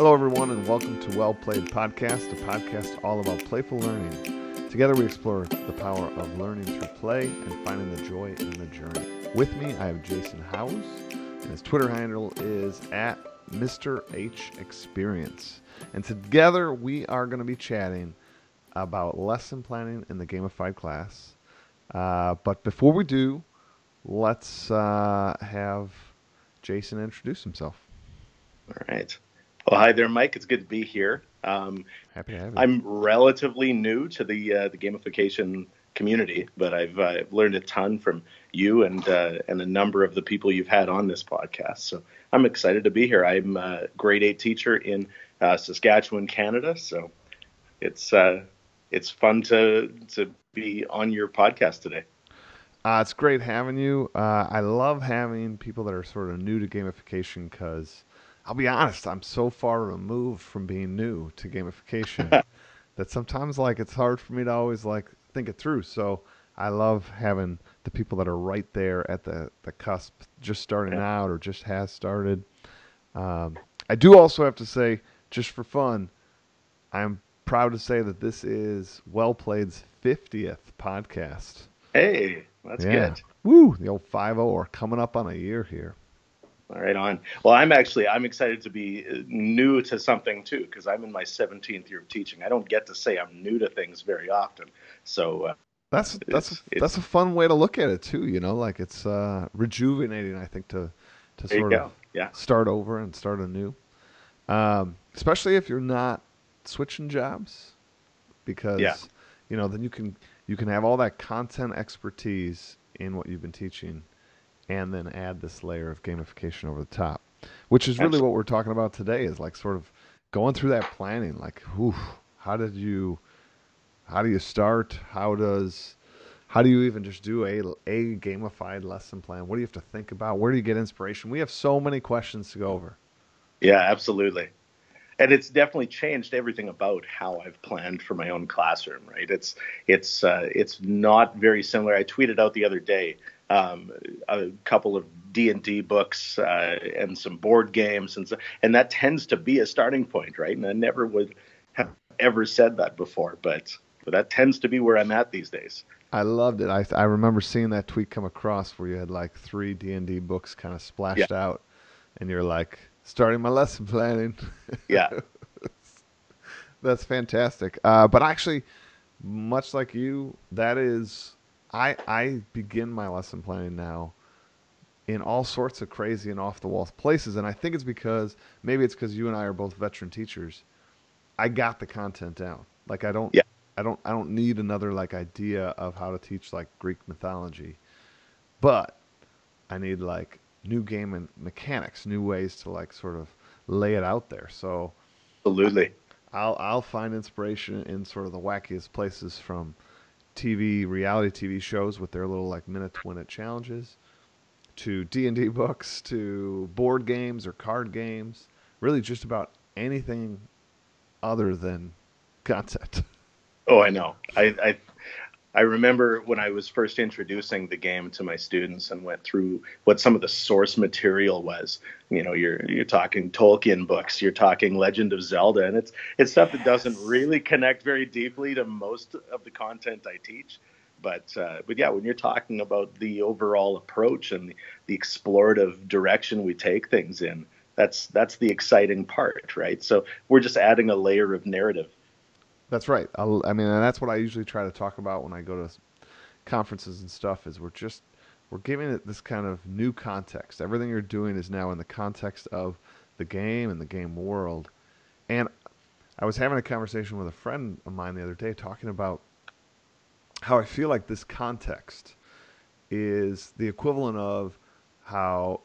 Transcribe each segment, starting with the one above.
Hello, everyone, and welcome to Well Played Podcast, a podcast all about playful learning. Together, we explore the power of learning through play and finding the joy in the journey. With me, I have Jason Howes, and his Twitter handle is at Mr. H Experience. And together, we are going to be chatting about lesson planning in the gamified class. Uh, but before we do, let's uh, have Jason introduce himself. All right. Well, hi there, Mike. It's good to be here. Um, Happy to have you. I'm relatively new to the uh, the gamification community, but I've uh, learned a ton from you and uh, and a number of the people you've had on this podcast. So I'm excited to be here. I'm a grade eight teacher in uh, Saskatchewan, Canada. So it's uh, it's fun to to be on your podcast today. Uh, it's great having you. Uh, I love having people that are sort of new to gamification because I'll be honest, I'm so far removed from being new to gamification that sometimes like it's hard for me to always like think it through. So I love having the people that are right there at the, the cusp, just starting Yeah. out or just has started. Um, I do also have to say, just for fun, I'm proud to say that this is Well Played's 50th podcast. Hey, that's Yeah. good. Woo, the old 5 0 are coming up on a year here. All right, on. Well, I'm actually I'm excited to be uh, new to something too because I'm in my 17th year of teaching. I don't get to say I'm new to things very often. So uh, That's that's It's- it's- that's a fun way to look at it too, you know, like it's uh rejuvenating I think to to sort of Yeah. start over and start anew. Um especially if you're not switching jobs because Yeah. you know, then you can you can have all that content expertise in what you've been teaching and then add this layer of gamification over the top. Which is really Absolutely. what we're talking about today is like sort of going through that planning like whew, how did you how do you start how does how do you even just do a, a gamified lesson plan what do you have to think about where do you get inspiration we have so many questions to go over Yeah, absolutely. And it's definitely changed everything about how I've planned for my own classroom. Right? It's it's uh, it's not very similar. I tweeted out the other day um, a couple of D and D books uh, and some board games, and so, and that tends to be a starting point, right? And I never would have ever said that before, but but that tends to be where I'm at these days. i loved it i, I remember seeing that tweet come across where you had like three d&d books kind of splashed out and you're like starting my lesson planning Yeah. That's fantastic. Uh, but actually, much like you, that is, I I begin my lesson planning now in all sorts of crazy and off the wall places, and I think it's because maybe it's because you and I are both veteran teachers. I got the content down. Like I don't. Yeah. I don't. I don't need another like idea of how to teach like Greek mythology, but I need like new game and mechanics, new ways to like sort of lay it out there. So. Absolutely. I'll I'll find inspiration in sort of the wackiest places from TV reality TV shows with their little like minute to win it challenges to D&D books to board games or card games really just about anything other than content Oh, I know. I, I I remember when I was first introducing the game to my students and went through what some of the source material was. You know, you're you're talking Tolkien books, you're talking Legend of Zelda, and it's it's stuff that doesn't really connect very deeply to most of the content I teach. But uh, but yeah, when you're talking about the overall approach and the, the explorative direction we take things in, that's that's the exciting part, right? So we're just adding a layer of narrative. That's right. I'll, I mean, and that's what I usually try to talk about when I go to conferences and stuff. Is we're just we're giving it this kind of new context. Everything you're doing is now in the context of the game and the game world. And I was having a conversation with a friend of mine the other day, talking about how I feel like this context is the equivalent of how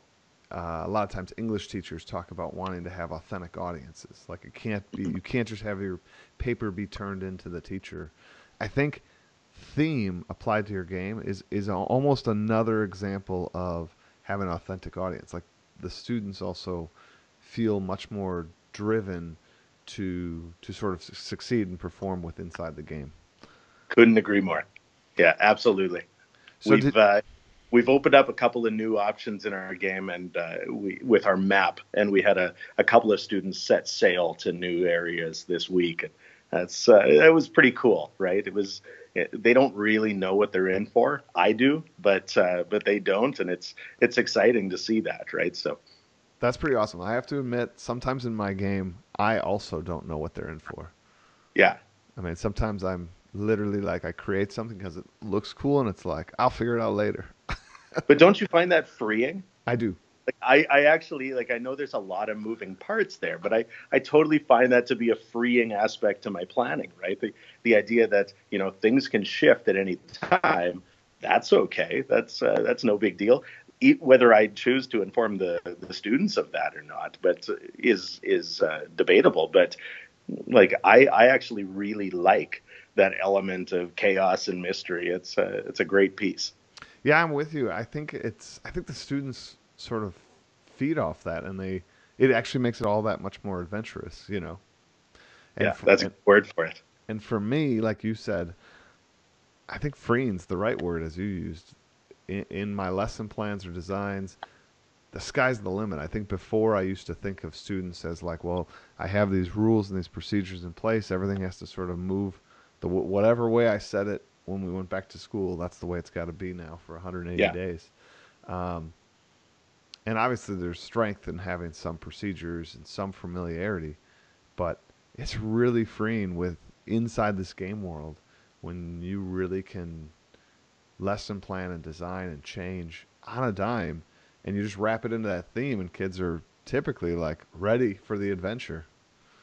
uh, a lot of times English teachers talk about wanting to have authentic audiences. Like it can't be, you can't just have your paper be turned into the teacher. I think theme applied to your game is is al- almost another example of having an authentic audience. Like the students also feel much more driven to to sort of succeed and perform with inside the game. Couldn't agree more. Yeah, absolutely. So we've did- uh, we've opened up a couple of new options in our game, and uh, we with our map, and we had a, a couple of students set sail to new areas this week. That's uh, that was pretty cool, right? It was they don't really know what they're in for. I do, but uh, but they don't, and it's it's exciting to see that, right? So that's pretty awesome. I have to admit, sometimes in my game, I also don't know what they're in for. Yeah. I mean, sometimes I'm literally like I create something because it looks cool, and it's like I'll figure it out later. but don't you find that freeing? I do. Like I, I actually like I know there's a lot of moving parts there, but I, I totally find that to be a freeing aspect to my planning, right? The the idea that, you know, things can shift at any time, that's okay. That's uh, that's no big deal. Whether I choose to inform the, the students of that or not, but is is uh, debatable. But like I, I actually really like that element of chaos and mystery. It's a, it's a great piece. Yeah, I'm with you. I think it's I think the students sort of feed off that, and they it actually makes it all that much more adventurous, you know. And yeah, for, that's a word for it. And for me, like you said, I think freeing's the right word as you used in, in my lesson plans or designs. The sky's the limit. I think before I used to think of students as like, well, I have these rules and these procedures in place. Everything has to sort of move the whatever way I set it when we went back to school. That's the way it's got to be now for 180 yeah. days. Um, and obviously there's strength in having some procedures and some familiarity, but it's really freeing with inside this game world when you really can lesson plan and design and change on a dime and you just wrap it into that theme and kids are typically like ready for the adventure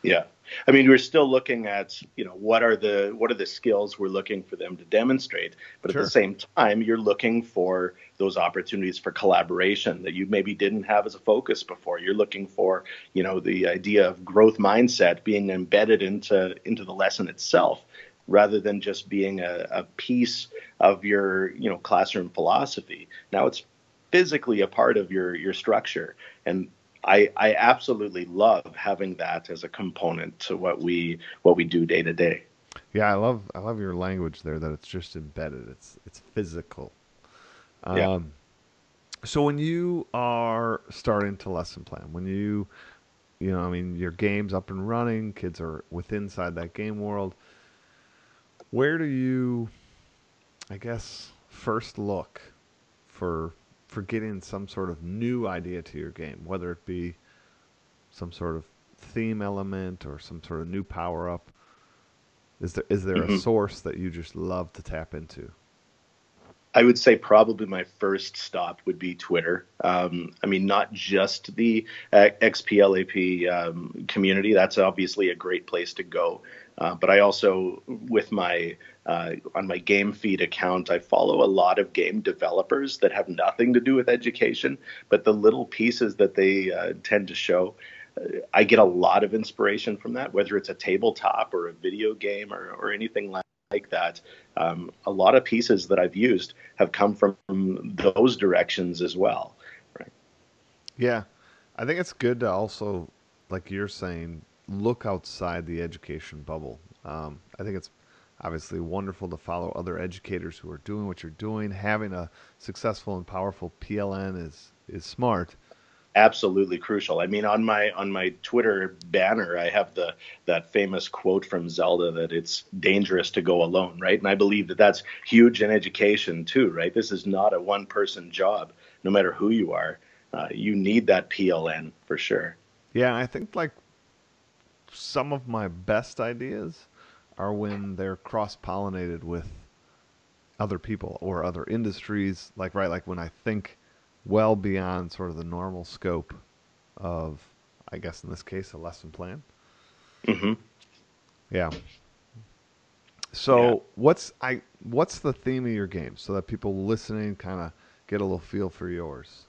yeah. I mean, we're still looking at, you know, what are the what are the skills we're looking for them to demonstrate, but sure. at the same time, you're looking for those opportunities for collaboration that you maybe didn't have as a focus before. You're looking for, you know, the idea of growth mindset being embedded into into the lesson itself rather than just being a, a piece of your, you know, classroom philosophy. Now it's physically a part of your your structure and I, I absolutely love having that as a component to what we what we do day to day. Yeah, I love I love your language there that it's just embedded. It's it's physical. Um, yeah. So when you are starting to lesson plan, when you you know, I mean, your game's up and running, kids are within inside that game world. Where do you, I guess, first look for for getting some sort of new idea to your game, whether it be some sort of theme element or some sort of new power up. Is there is there mm-hmm. a source that you just love to tap into? I would say probably my first stop would be Twitter. Um, I mean, not just the uh, XPLAP um, community. That's obviously a great place to go. Uh, but I also, with my uh, on my game feed account, I follow a lot of game developers that have nothing to do with education, but the little pieces that they uh, tend to show, uh, I get a lot of inspiration from that. Whether it's a tabletop or a video game or, or anything like like that. Um, a lot of pieces that I've used have come from those directions as well. Right. Yeah, I think it's good to also, like you're saying, look outside the education bubble. Um, I think it's obviously wonderful to follow other educators who are doing what you're doing. Having a successful and powerful PLN is is smart. Absolutely crucial. I mean, on my on my Twitter banner, I have the that famous quote from Zelda that it's dangerous to go alone, right? And I believe that that's huge in education too, right? This is not a one person job, no matter who you are. Uh, you need that PLN for sure. Yeah, I think like some of my best ideas are when they're cross pollinated with other people or other industries. Like right, like when I think well beyond sort of the normal scope of, I guess in this case, a lesson plan. Mm-hmm. Yeah. So yeah. what's I what's the theme of your game so that people listening kind of get a little feel for yours?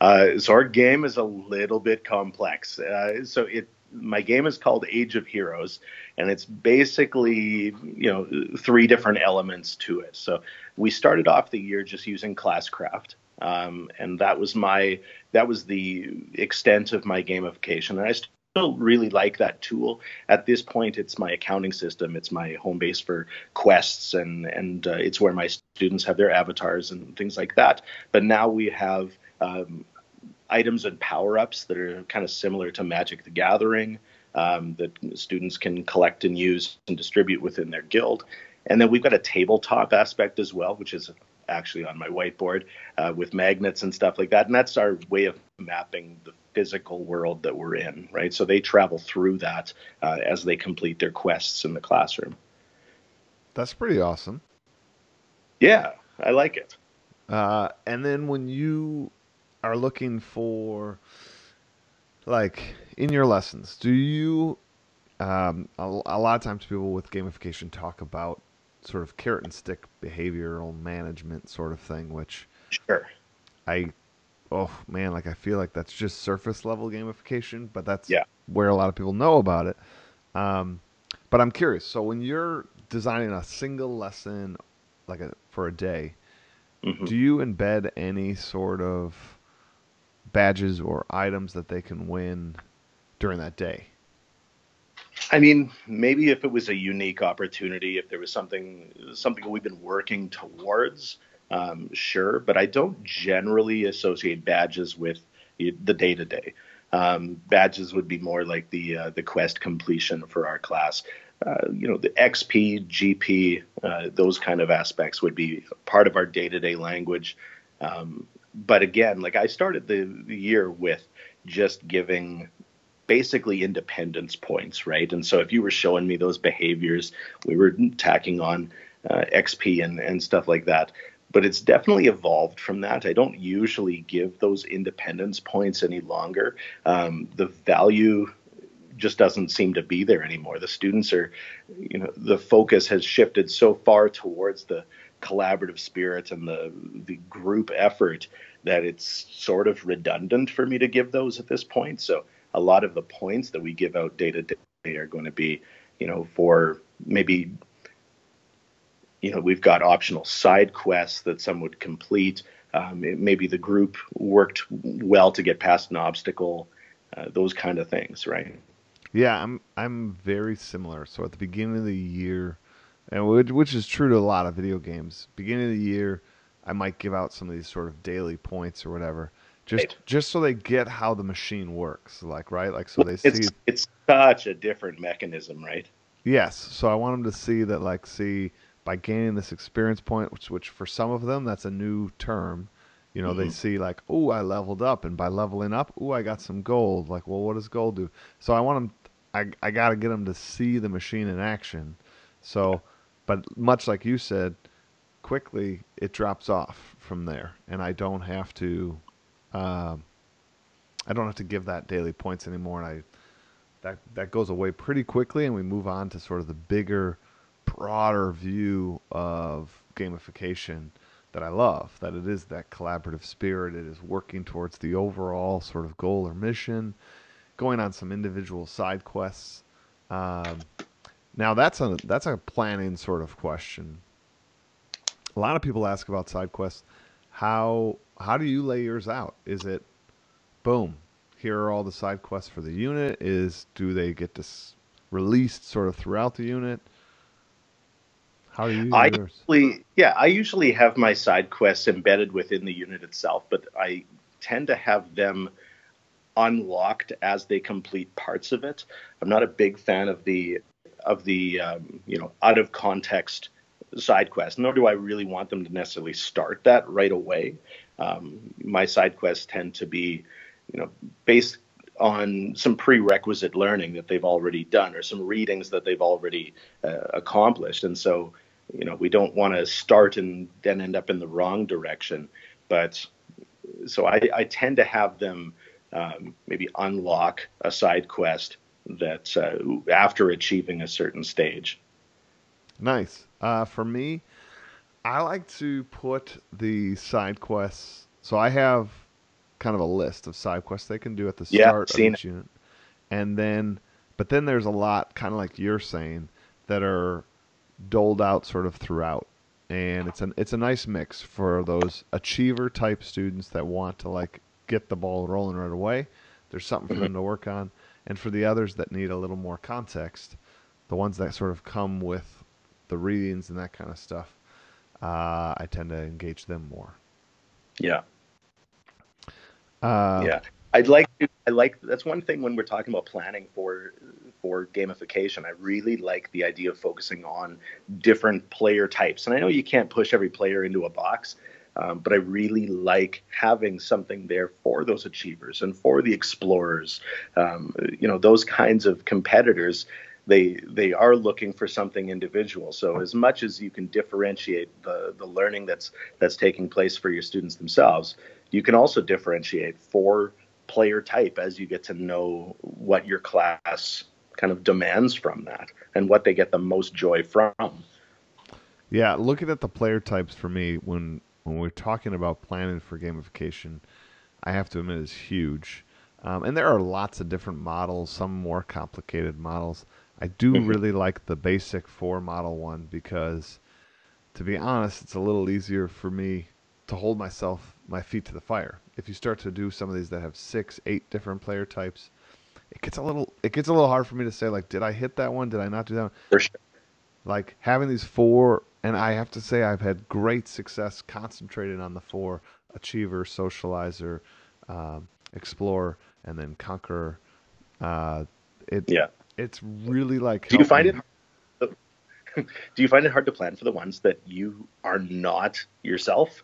Uh, so our game is a little bit complex. Uh, so it my game is called Age of Heroes, and it's basically you know three different elements to it. So we started off the year just using Classcraft, um, and that was my that was the extent of my gamification. And I still really like that tool. At this point, it's my accounting system. It's my home base for quests, and and uh, it's where my students have their avatars and things like that. But now we have um, items and power ups that are kind of similar to Magic the Gathering um, that students can collect and use and distribute within their guild. And then we've got a tabletop aspect as well, which is actually on my whiteboard uh, with magnets and stuff like that. And that's our way of mapping the physical world that we're in, right? So they travel through that uh, as they complete their quests in the classroom. That's pretty awesome. Yeah, I like it. Uh, and then when you are looking for, like, in your lessons, do you, um, a, a lot of times people with gamification talk about sort of carrot and stick behavioral management sort of thing, which sure. I oh man, like I feel like that's just surface level gamification, but that's yeah. where a lot of people know about it. Um, but I'm curious. So when you're designing a single lesson, like a, for a day, mm-hmm. do you embed any sort of badges or items that they can win during that day? I mean, maybe if it was a unique opportunity, if there was something something we've been working towards, um, sure. But I don't generally associate badges with the day to day. Badges would be more like the uh, the quest completion for our class. Uh, you know, the XP, GP, uh, those kind of aspects would be part of our day to day language. Um, but again, like I started the, the year with just giving basically independence points, right? And so if you were showing me those behaviors, we were tacking on uh, XP and, and stuff like that. But it's definitely evolved from that. I don't usually give those independence points any longer. Um, the value just doesn't seem to be there anymore. The students are, you know, the focus has shifted so far towards the collaborative spirit and the the group effort that it's sort of redundant for me to give those at this point. So a lot of the points that we give out day to day are going to be, you know, for maybe, you know, we've got optional side quests that some would complete. Um, maybe the group worked well to get past an obstacle, uh, those kind of things, right? Yeah, I'm I'm very similar. So at the beginning of the year, and which, which is true to a lot of video games, beginning of the year, I might give out some of these sort of daily points or whatever just right. just so they get how the machine works like right? Like so they see it's, it's such a different mechanism right? Yes. So i want them to see that like see by gaining this experience point which which for some of them that's a new term you know mm-hmm. they see like oh i leveled up and by leveling up oh i got some gold. Like well what does gold do? So i want them i, I got to get them to see the machine in action. So but much like you said quickly it drops off from there and i don't have to um, I don't have to give that daily points anymore, and I that that goes away pretty quickly, and we move on to sort of the bigger, broader view of gamification that I love. That it is that collaborative spirit. It is working towards the overall sort of goal or mission, going on some individual side quests. Um, now that's a that's a planning sort of question. A lot of people ask about side quests. How how do you lay yours out? Is it boom? Here are all the side quests for the unit. Is do they get this released sort of throughout the unit? How do you? I yours? usually, yeah, I usually have my side quests embedded within the unit itself, but I tend to have them unlocked as they complete parts of it. I'm not a big fan of the of the um, you know out of context side quest, nor do I really want them to necessarily start that right away. Um, my side quests tend to be, you know, based on some prerequisite learning that they've already done or some readings that they've already uh, accomplished. And so, you know, we don't want to start and then end up in the wrong direction. But so I, I tend to have them um, maybe unlock a side quest that uh, after achieving a certain stage. Nice. Uh, for me, I like to put the side quests. So I have kind of a list of side quests they can do at the start yeah, of each unit, and then, but then there's a lot, kind of like you're saying, that are doled out sort of throughout, and it's an it's a nice mix for those achiever type students that want to like get the ball rolling right away. There's something for them to work on, And for the others that need a little more context, the ones that sort of come with the readings and that kind of stuff, uh, I tend to engage them more. Yeah. Uh, yeah. I'd like to, I like that's one thing when we're talking about planning for for gamification. I really like the idea of focusing on different player types. And I know you can't push every player into a box, um, but I really like having something there for those achievers and for the explorers. Um, you know, those kinds of competitors. They they are looking for something individual. So as much as you can differentiate the the learning that's that's taking place for your students themselves, you can also differentiate for player type as you get to know what your class kind of demands from that and what they get the most joy from. Yeah, looking at the player types for me when when we're talking about planning for gamification, I have to admit is huge. Um, and there are lots of different models, some more complicated models. I do mm-hmm. really like the basic four model one because, to be honest, it's a little easier for me to hold myself my feet to the fire. If you start to do some of these that have six, eight different player types, it gets a little it gets a little hard for me to say like, did I hit that one? Did I not do that one? For sure. Like having these four, and I have to say I've had great success concentrating on the four: achiever, socializer, um, explorer, and then conqueror. Uh, it yeah, it's really like. Do you find it? Do you find it hard to plan for the ones that you are not yourself?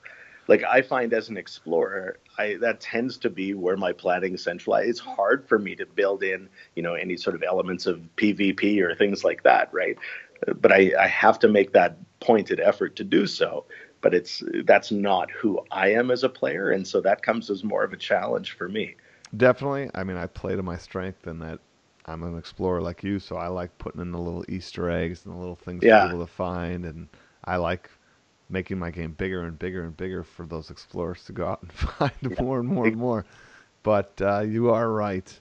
like I find as an explorer, I that tends to be where my planning centralized. It's hard for me to build in, you know, any sort of elements of PvP or things like that, right? But I, I have to make that pointed effort to do so. But it's that's not who I am as a player, and so that comes as more of a challenge for me. Definitely. I mean, I play to my strength, and that I'm an explorer like you, so I like putting in the little Easter eggs and the little things yeah. for people to find, and I like making my game bigger and bigger and bigger for those explorers to go out and find yeah. more and more and more. But uh, you are right.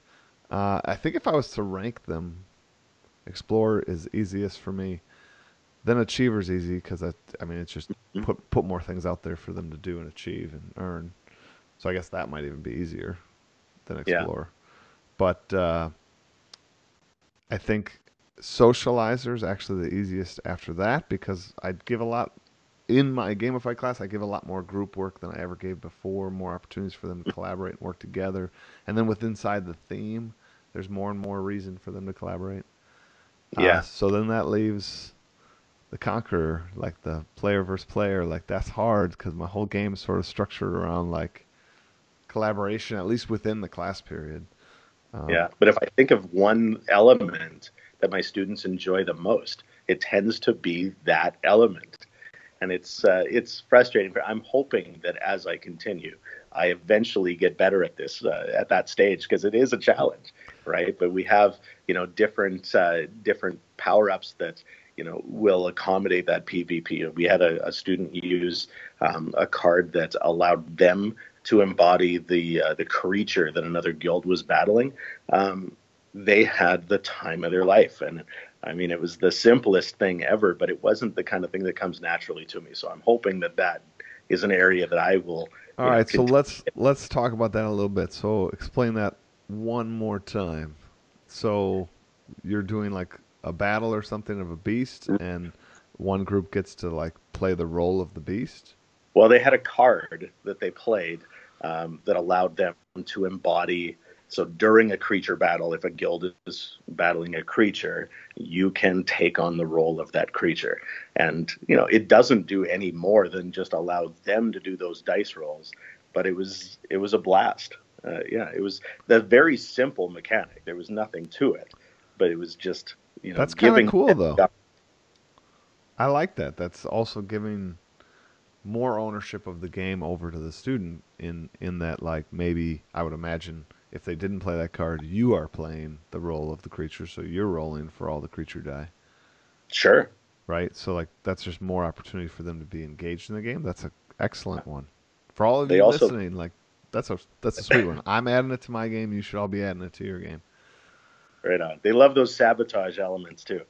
Uh, I think if I was to rank them, Explorer is easiest for me. Then Achiever's easy because I, I mean, it's just mm-hmm. put put more things out there for them to do and achieve and earn. So I guess that might even be easier than Explorer. Yeah. But uh, I think Socializer is actually the easiest after that because I'd give a lot in my Gamify class, I give a lot more group work than I ever gave before, more opportunities for them to collaborate and work together. And then with inside the theme, there's more and more reason for them to collaborate. Uh, yeah. Uh, so then that leaves the Conqueror, like the player versus player. Like that's hard because my whole game is sort of structured around like collaboration, at least within the class period. Um, yeah, but if I think of one element that my students enjoy the most, it tends to be that element and it's uh, it's frustrating. But I'm hoping that as I continue, I eventually get better at this uh, at that stage because it is a challenge, right? But we have you know different uh, different power ups that you know will accommodate that PvP. We had a, a student use um, a card that allowed them to embody the uh, the creature that another guild was battling. Um, they had the time of their life, and I mean, it was the simplest thing ever, but it wasn't the kind of thing that comes naturally to me. So I'm hoping that that is an area that I will. All right, know, so let's let's talk about that a little bit. So explain that one more time. So you're doing like a battle or something of a beast, and one group gets to like play the role of the beast. Well, they had a card that they played um, that allowed them to embody so during a creature battle, if a guild is battling a creature, you can take on the role of that creature. And, you know, it doesn't do any more than just allow them to do those dice rolls. But it was it was a blast. Uh, yeah, it was the very simple mechanic. There was nothing to it, but it was just you know that's kind of cool though. I like that. That's also giving more ownership of the game over to the student in in that like maybe I would imagine if they didn't play that card, you are playing the role of the creature, so you're rolling for all the creature die. Sure. Right. So like that's just more opportunity for them to be engaged in the game. That's an excellent one. For all of they you also, listening, like that's a that's a sweet one. I'm adding it to my game. You should all be adding it to your game. Right on. They love those sabotage elements too.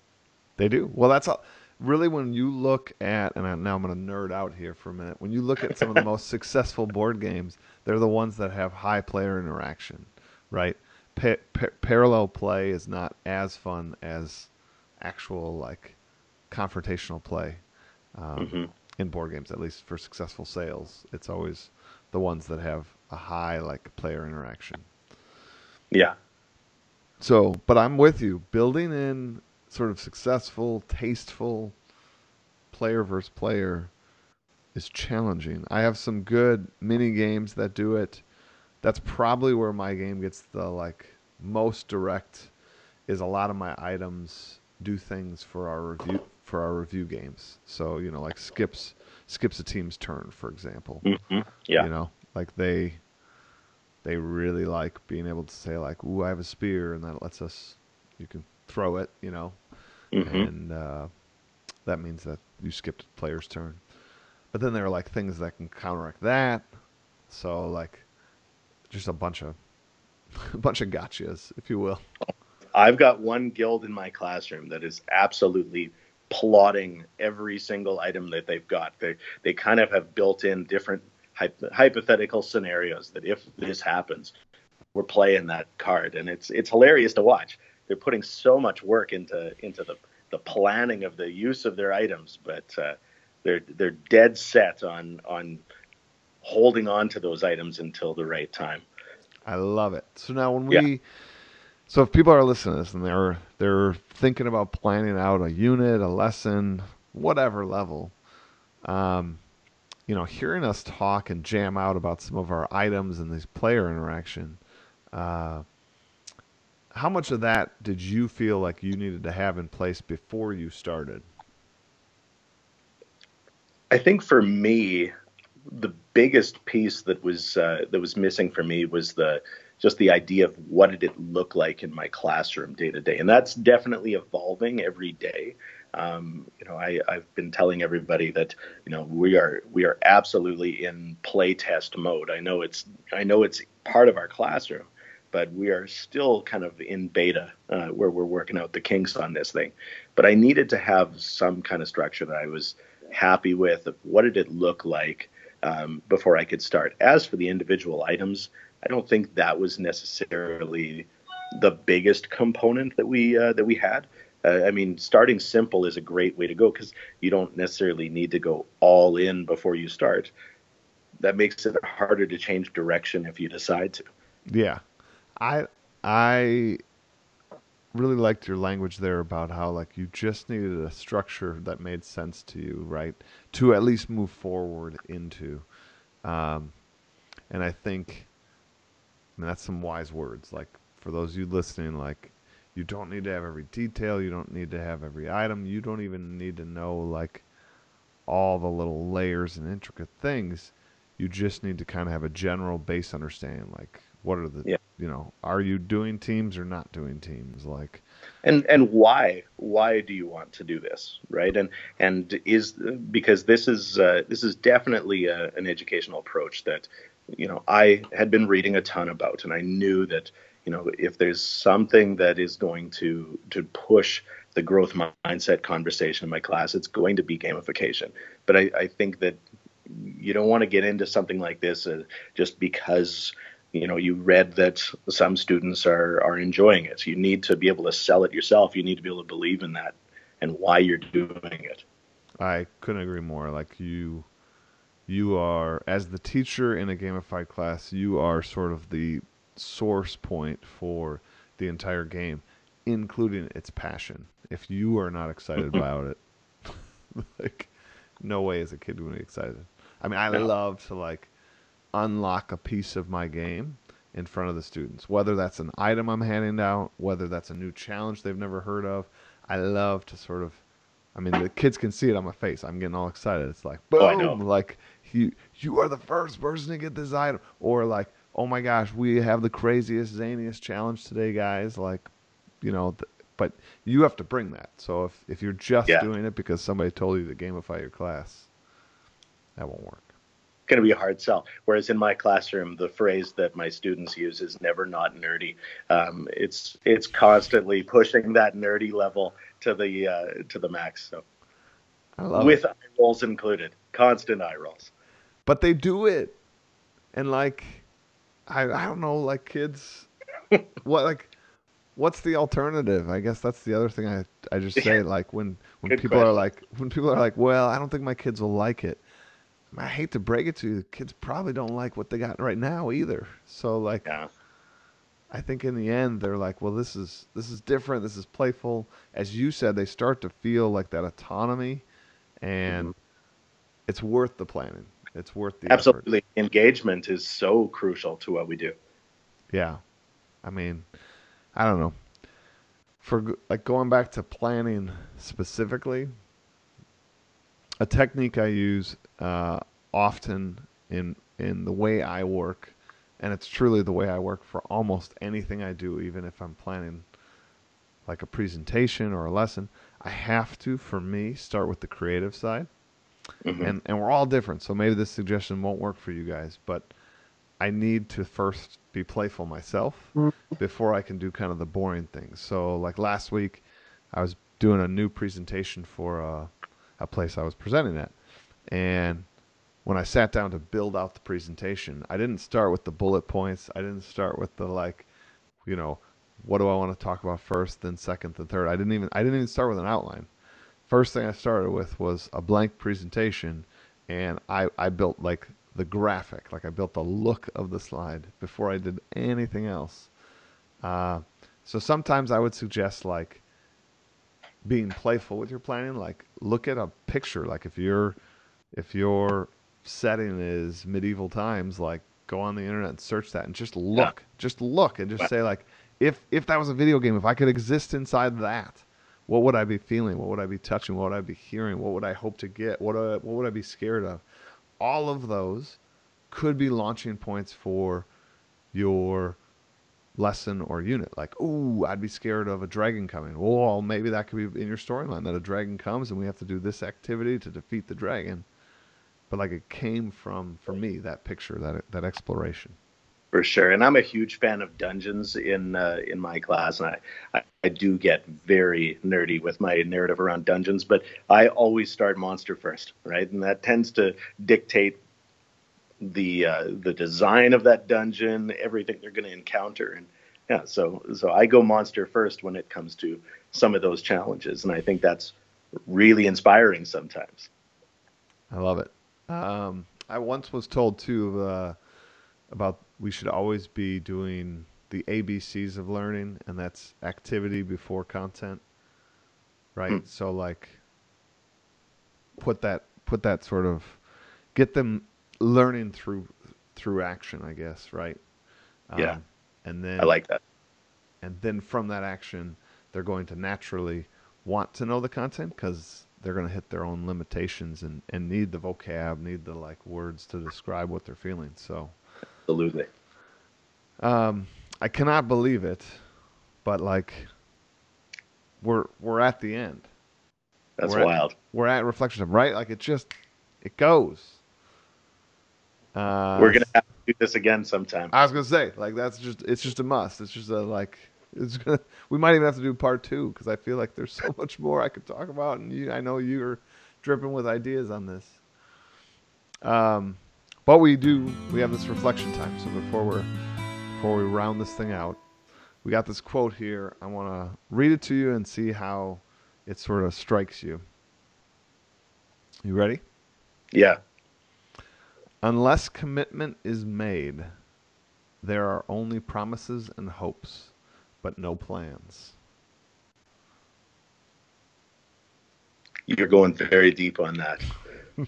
They do. Well, that's all really when you look at and now I'm going to nerd out here for a minute. When you look at some of the most successful board games, they're the ones that have high player interaction, right? pa- pa- parallel play is not as fun as actual like confrontational play um, hmm in board games. At least for successful sales, it's always the ones that have a high like player interaction. Yeah. So, but I'm with you. Building in sort of successful, tasteful player versus player is challenging. I have some good mini games that do it. That's probably where my game gets the like most direct is a lot of my items do things for our review for our review games. So, you know, like skips skips a team's turn, for example. hmm Yeah. You know, like they they really like being able to say like, "Ooh, I have a spear," and that lets us you can throw it. You know, hmm and uh, that means that you skipped a player's turn. But then there are like things that can counteract that. So like, just a bunch of a bunch of gotchas, if you will. I've got one guild in my classroom that is absolutely plotting every single item that they've got. They they kind of have built in different hypothetical scenarios that if this happens, we're playing that card, and it's it's hilarious to watch. They're putting so much work into into the the planning of the use of their items, but uh, they're they're dead set on on holding on to those items until the right time. I love it. So now when Yeah. we so if people are listening to this and they're they're thinking about planning out a unit, a lesson, whatever level, um, you know, hearing us talk and jam out about some of our items and these player interaction, uh, how much of that did you feel like you needed to have in place before you started? I think for me, the biggest piece that was uh, that was missing for me was the just the idea of what did it look like in my classroom day to day, and that's definitely evolving every day. Um, you know, I, I've been telling everybody that you know we are we are absolutely in play test mode. I know it's I know it's part of our classroom, but we are still kind of in beta uh, where we're working out the kinks on this thing. But I needed to have some kind of structure that I was happy with of what did it look like um, before I could start. As for the individual items, I don't think that was necessarily the biggest component that we uh, that we had. Uh, I mean, starting simple is a great way to go because you don't necessarily need to go all in before you start. That makes it harder to change direction if you decide to. Yeah, I I really liked your language there about how like you just needed a structure that made sense to you, right? To at least move forward into, um, and I think I mean, that's some wise words. Like for those of you listening, like you don't need to have every detail, you don't need to have every item, you don't even need to know like all the little layers and intricate things. You just need to kind of have a general base understanding, like what are the Yeah. you know, are you doing teams or not doing teams? Like and and why why do you want to do this right and and is because this is uh, this is definitely a, an educational approach that you know I had been reading a ton about and I knew that you know if there's something that is going to to push the growth mindset conversation in my class it's going to be gamification. But I, I think that you don't want to get into something like this uh, just because you know you read that some students are are enjoying it. So you need to be able to sell it yourself. You need to be able to believe in that and why you're doing it. I couldn't agree more. Like you, you are as the teacher in a gamified class, you are sort of the source point for the entire game, including its passion. If you are not excited about it, like no way is a kid going to be excited. I mean, I love to like unlock a piece of my game in front of the students, whether that's an item I'm handing out, whether that's a new challenge they've never heard of. I love to sort of I mean, the kids can see it on my face. I'm getting all excited. It's like, boom, Oh, I know. like you, you are the first person to get this item, or like, oh my gosh, we have the craziest, zaniest challenge today, guys. Like, you know, th- but you have to bring that. So if if you're just Yeah. doing it because somebody told you to gamify your class, that won't work. It's going to be a hard sell. Whereas in my classroom, the phrase that my students use is "never not nerdy." Um, it's it's constantly pushing that nerdy level to the uh, to the max. So I love with it. eye rolls included, constant eye rolls. But they do it, and like, I I don't know, like kids, what like what's the alternative? I guess that's the other thing I I just say like when when Good people are like when people are like, "Well, I don't think my kids will like it." I hate to break it to you, kids probably don't like what they got right now either. So like Yeah. I think in the end they're like, "Well, this is this is different. This is playful." As you said, they start to feel like that autonomy and Mm-hmm. it's worth the planning. It's worth the effort. Absolutely. Engagement is so crucial to what we do. Yeah. I mean, I don't know. For like going back to planning specifically, a technique I use uh, often in in the way I work, and it's truly the way I work for almost anything I do, even if I'm planning like a presentation or a lesson. I have to, for me, start with the creative side Mhm. and and we're all different. So maybe this suggestion won't work for you guys, but I need to first be playful myself before I can do kind of the boring things. So like last week, I was doing a new presentation for a, a place I was presenting at, and when I sat down to build out the presentation, I didn't start with the bullet points. I didn't start with the like, you know, what do I want to talk about first, then second, then third. I didn't even I didn't even start with an outline first thing I started with was a blank presentation, and I, I built like the graphic, like I built the look of the slide before I did anything else. Uh, so sometimes I would suggest like being playful with your planning, like look at a picture, like if your if your setting is medieval times, like go on the internet and search that and just look, just look and just say like if if that was a video game, if I could exist inside that, what would I be feeling? What would I be touching? What would I be hearing? What would I hope to get? What uh, what would I be scared of? All of those could be launching points for your lesson or unit. Like, ooh, I'd be scared of a dragon coming. Well, maybe that could be in your storyline that a dragon comes and we have to do this activity to defeat the dragon. But like it came from for me that picture, that that exploration. For sure, and I'm a huge fan of dungeons in uh, in my class, and I, I I do get very nerdy with my narrative around dungeons. But I always start monster first, right? And that tends to dictate the uh, the design of that dungeon, everything they're going to encounter, and yeah. So so I go monster first when it comes to some of those challenges, and I think that's really inspiring sometimes. I love it. Um, I once was told too uh, about we should always be doing the ABCs of learning, and that's activity before content, right? Hmm. So like, put that put that sort of get them learning through through action, I guess, right? Yeah. and then I like that. and then from that action they're going to naturally want to know the content because they're going to hit their own limitations and, and need the vocab need the like words to describe what they're feeling so Absolutely. um, i cannot believe it but like we're we're at the end That's We're at- wild. we're at reflection time right like it just it goes uh, We're gonna have to do this again sometime. I was gonna say, like that's just it's just a must. It's just a like it's gonna. We might even have to do part two because I feel like there's so much more I could talk about, and you, I know you're dripping with ideas on this. Um, but we do we have this reflection time. So before we're before we round this thing out, we got this quote here. I want to read it to you and see how it sort of strikes you. You ready? Yeah. Unless commitment is made, there are only promises and hopes, but no plans. You're going very deep on that.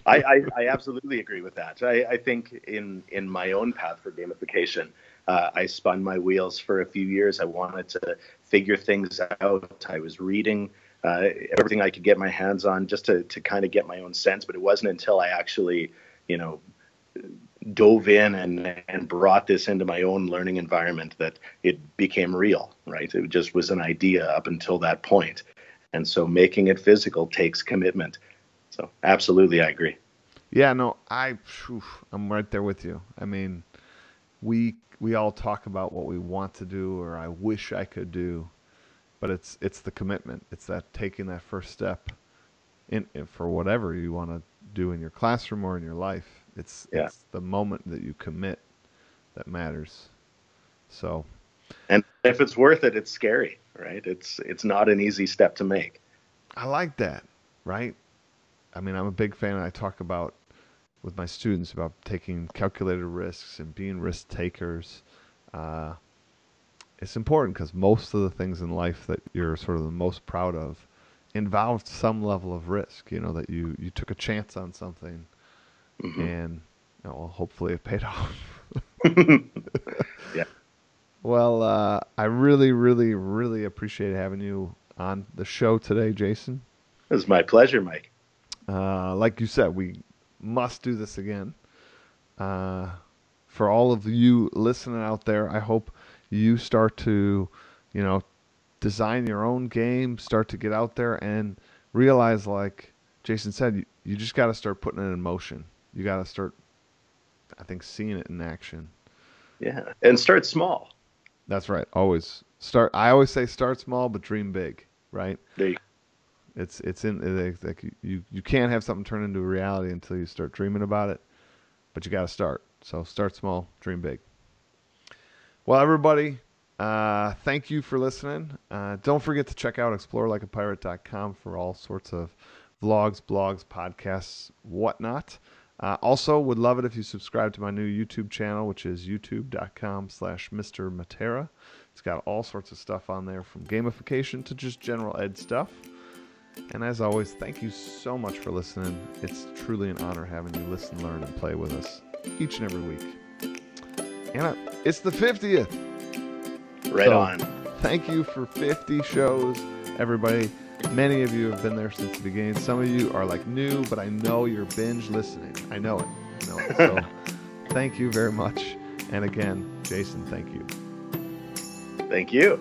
I, I, I absolutely agree with that. I, I think in in my own path for gamification, uh, I spun my wheels for a few years. I wanted to figure things out. I was reading uh, everything I could get my hands on just to, to kind of get my own sense. But it wasn't until I actually, you know, dove in and and brought this into my own learning environment that it became real. Right? It just was an idea up until that point. And so making it physical takes commitment. So absolutely, I agree. Yeah, no, I, phew, I'm right there with you. I mean, we we all talk about what we want to do or I wish I could do, but it's it's the commitment. It's that taking that first step in, in for whatever you want to do in your classroom or in your life. It's Yeah. it's the moment that you commit that matters. So, And if it's worth it, it's scary, right? It's it's not an easy step to make. I like that, right? I mean, I'm a big fan. I talk about with my students about taking calculated risks and being risk takers. Uh, it's important because most of the things in life that you're sort of the most proud of involved some level of risk. You know that you you took a chance on something, mm-hmm. and you know, well, hopefully it paid off. yeah. Well, uh, I really, really, really appreciate having you on the show today, Jason. It was my pleasure, Mike. Uh, like you said, we must do this again. Uh, for all of you listening out there, I hope you start to, you know, design your own game, start to get out there and realize, like Jason said, you, you just got to start putting it in motion. You got to start, I think, seeing it in action. Yeah, and start small. That's right. Always start. I always say start small, but dream big. Right. There you it's it's in you you can't have something turn into a reality until you start dreaming about it, but you got to start. So start small, dream big. Well, everybody, uh, thank you for listening. Uh, don't forget to check out explorelikeapirate.com for all sorts of vlogs, blogs, podcasts, whatnot. Uh, also, would love it if you subscribe to my new YouTube channel, which is youtube.com slash Mr. Matera. It's got all sorts of stuff on there from gamification to just general ed stuff. And as always, thank you so much for listening. It's truly an honor having you listen, learn, and play with us each and every week. And it's the 50th. Right so, on. Thank you for 50 shows, everybody. Many of you have been there since the beginning. Some of you are like new, but I know you're binge listening. I know it. I know it. So thank you very much. And again, Jason, thank you. Thank you.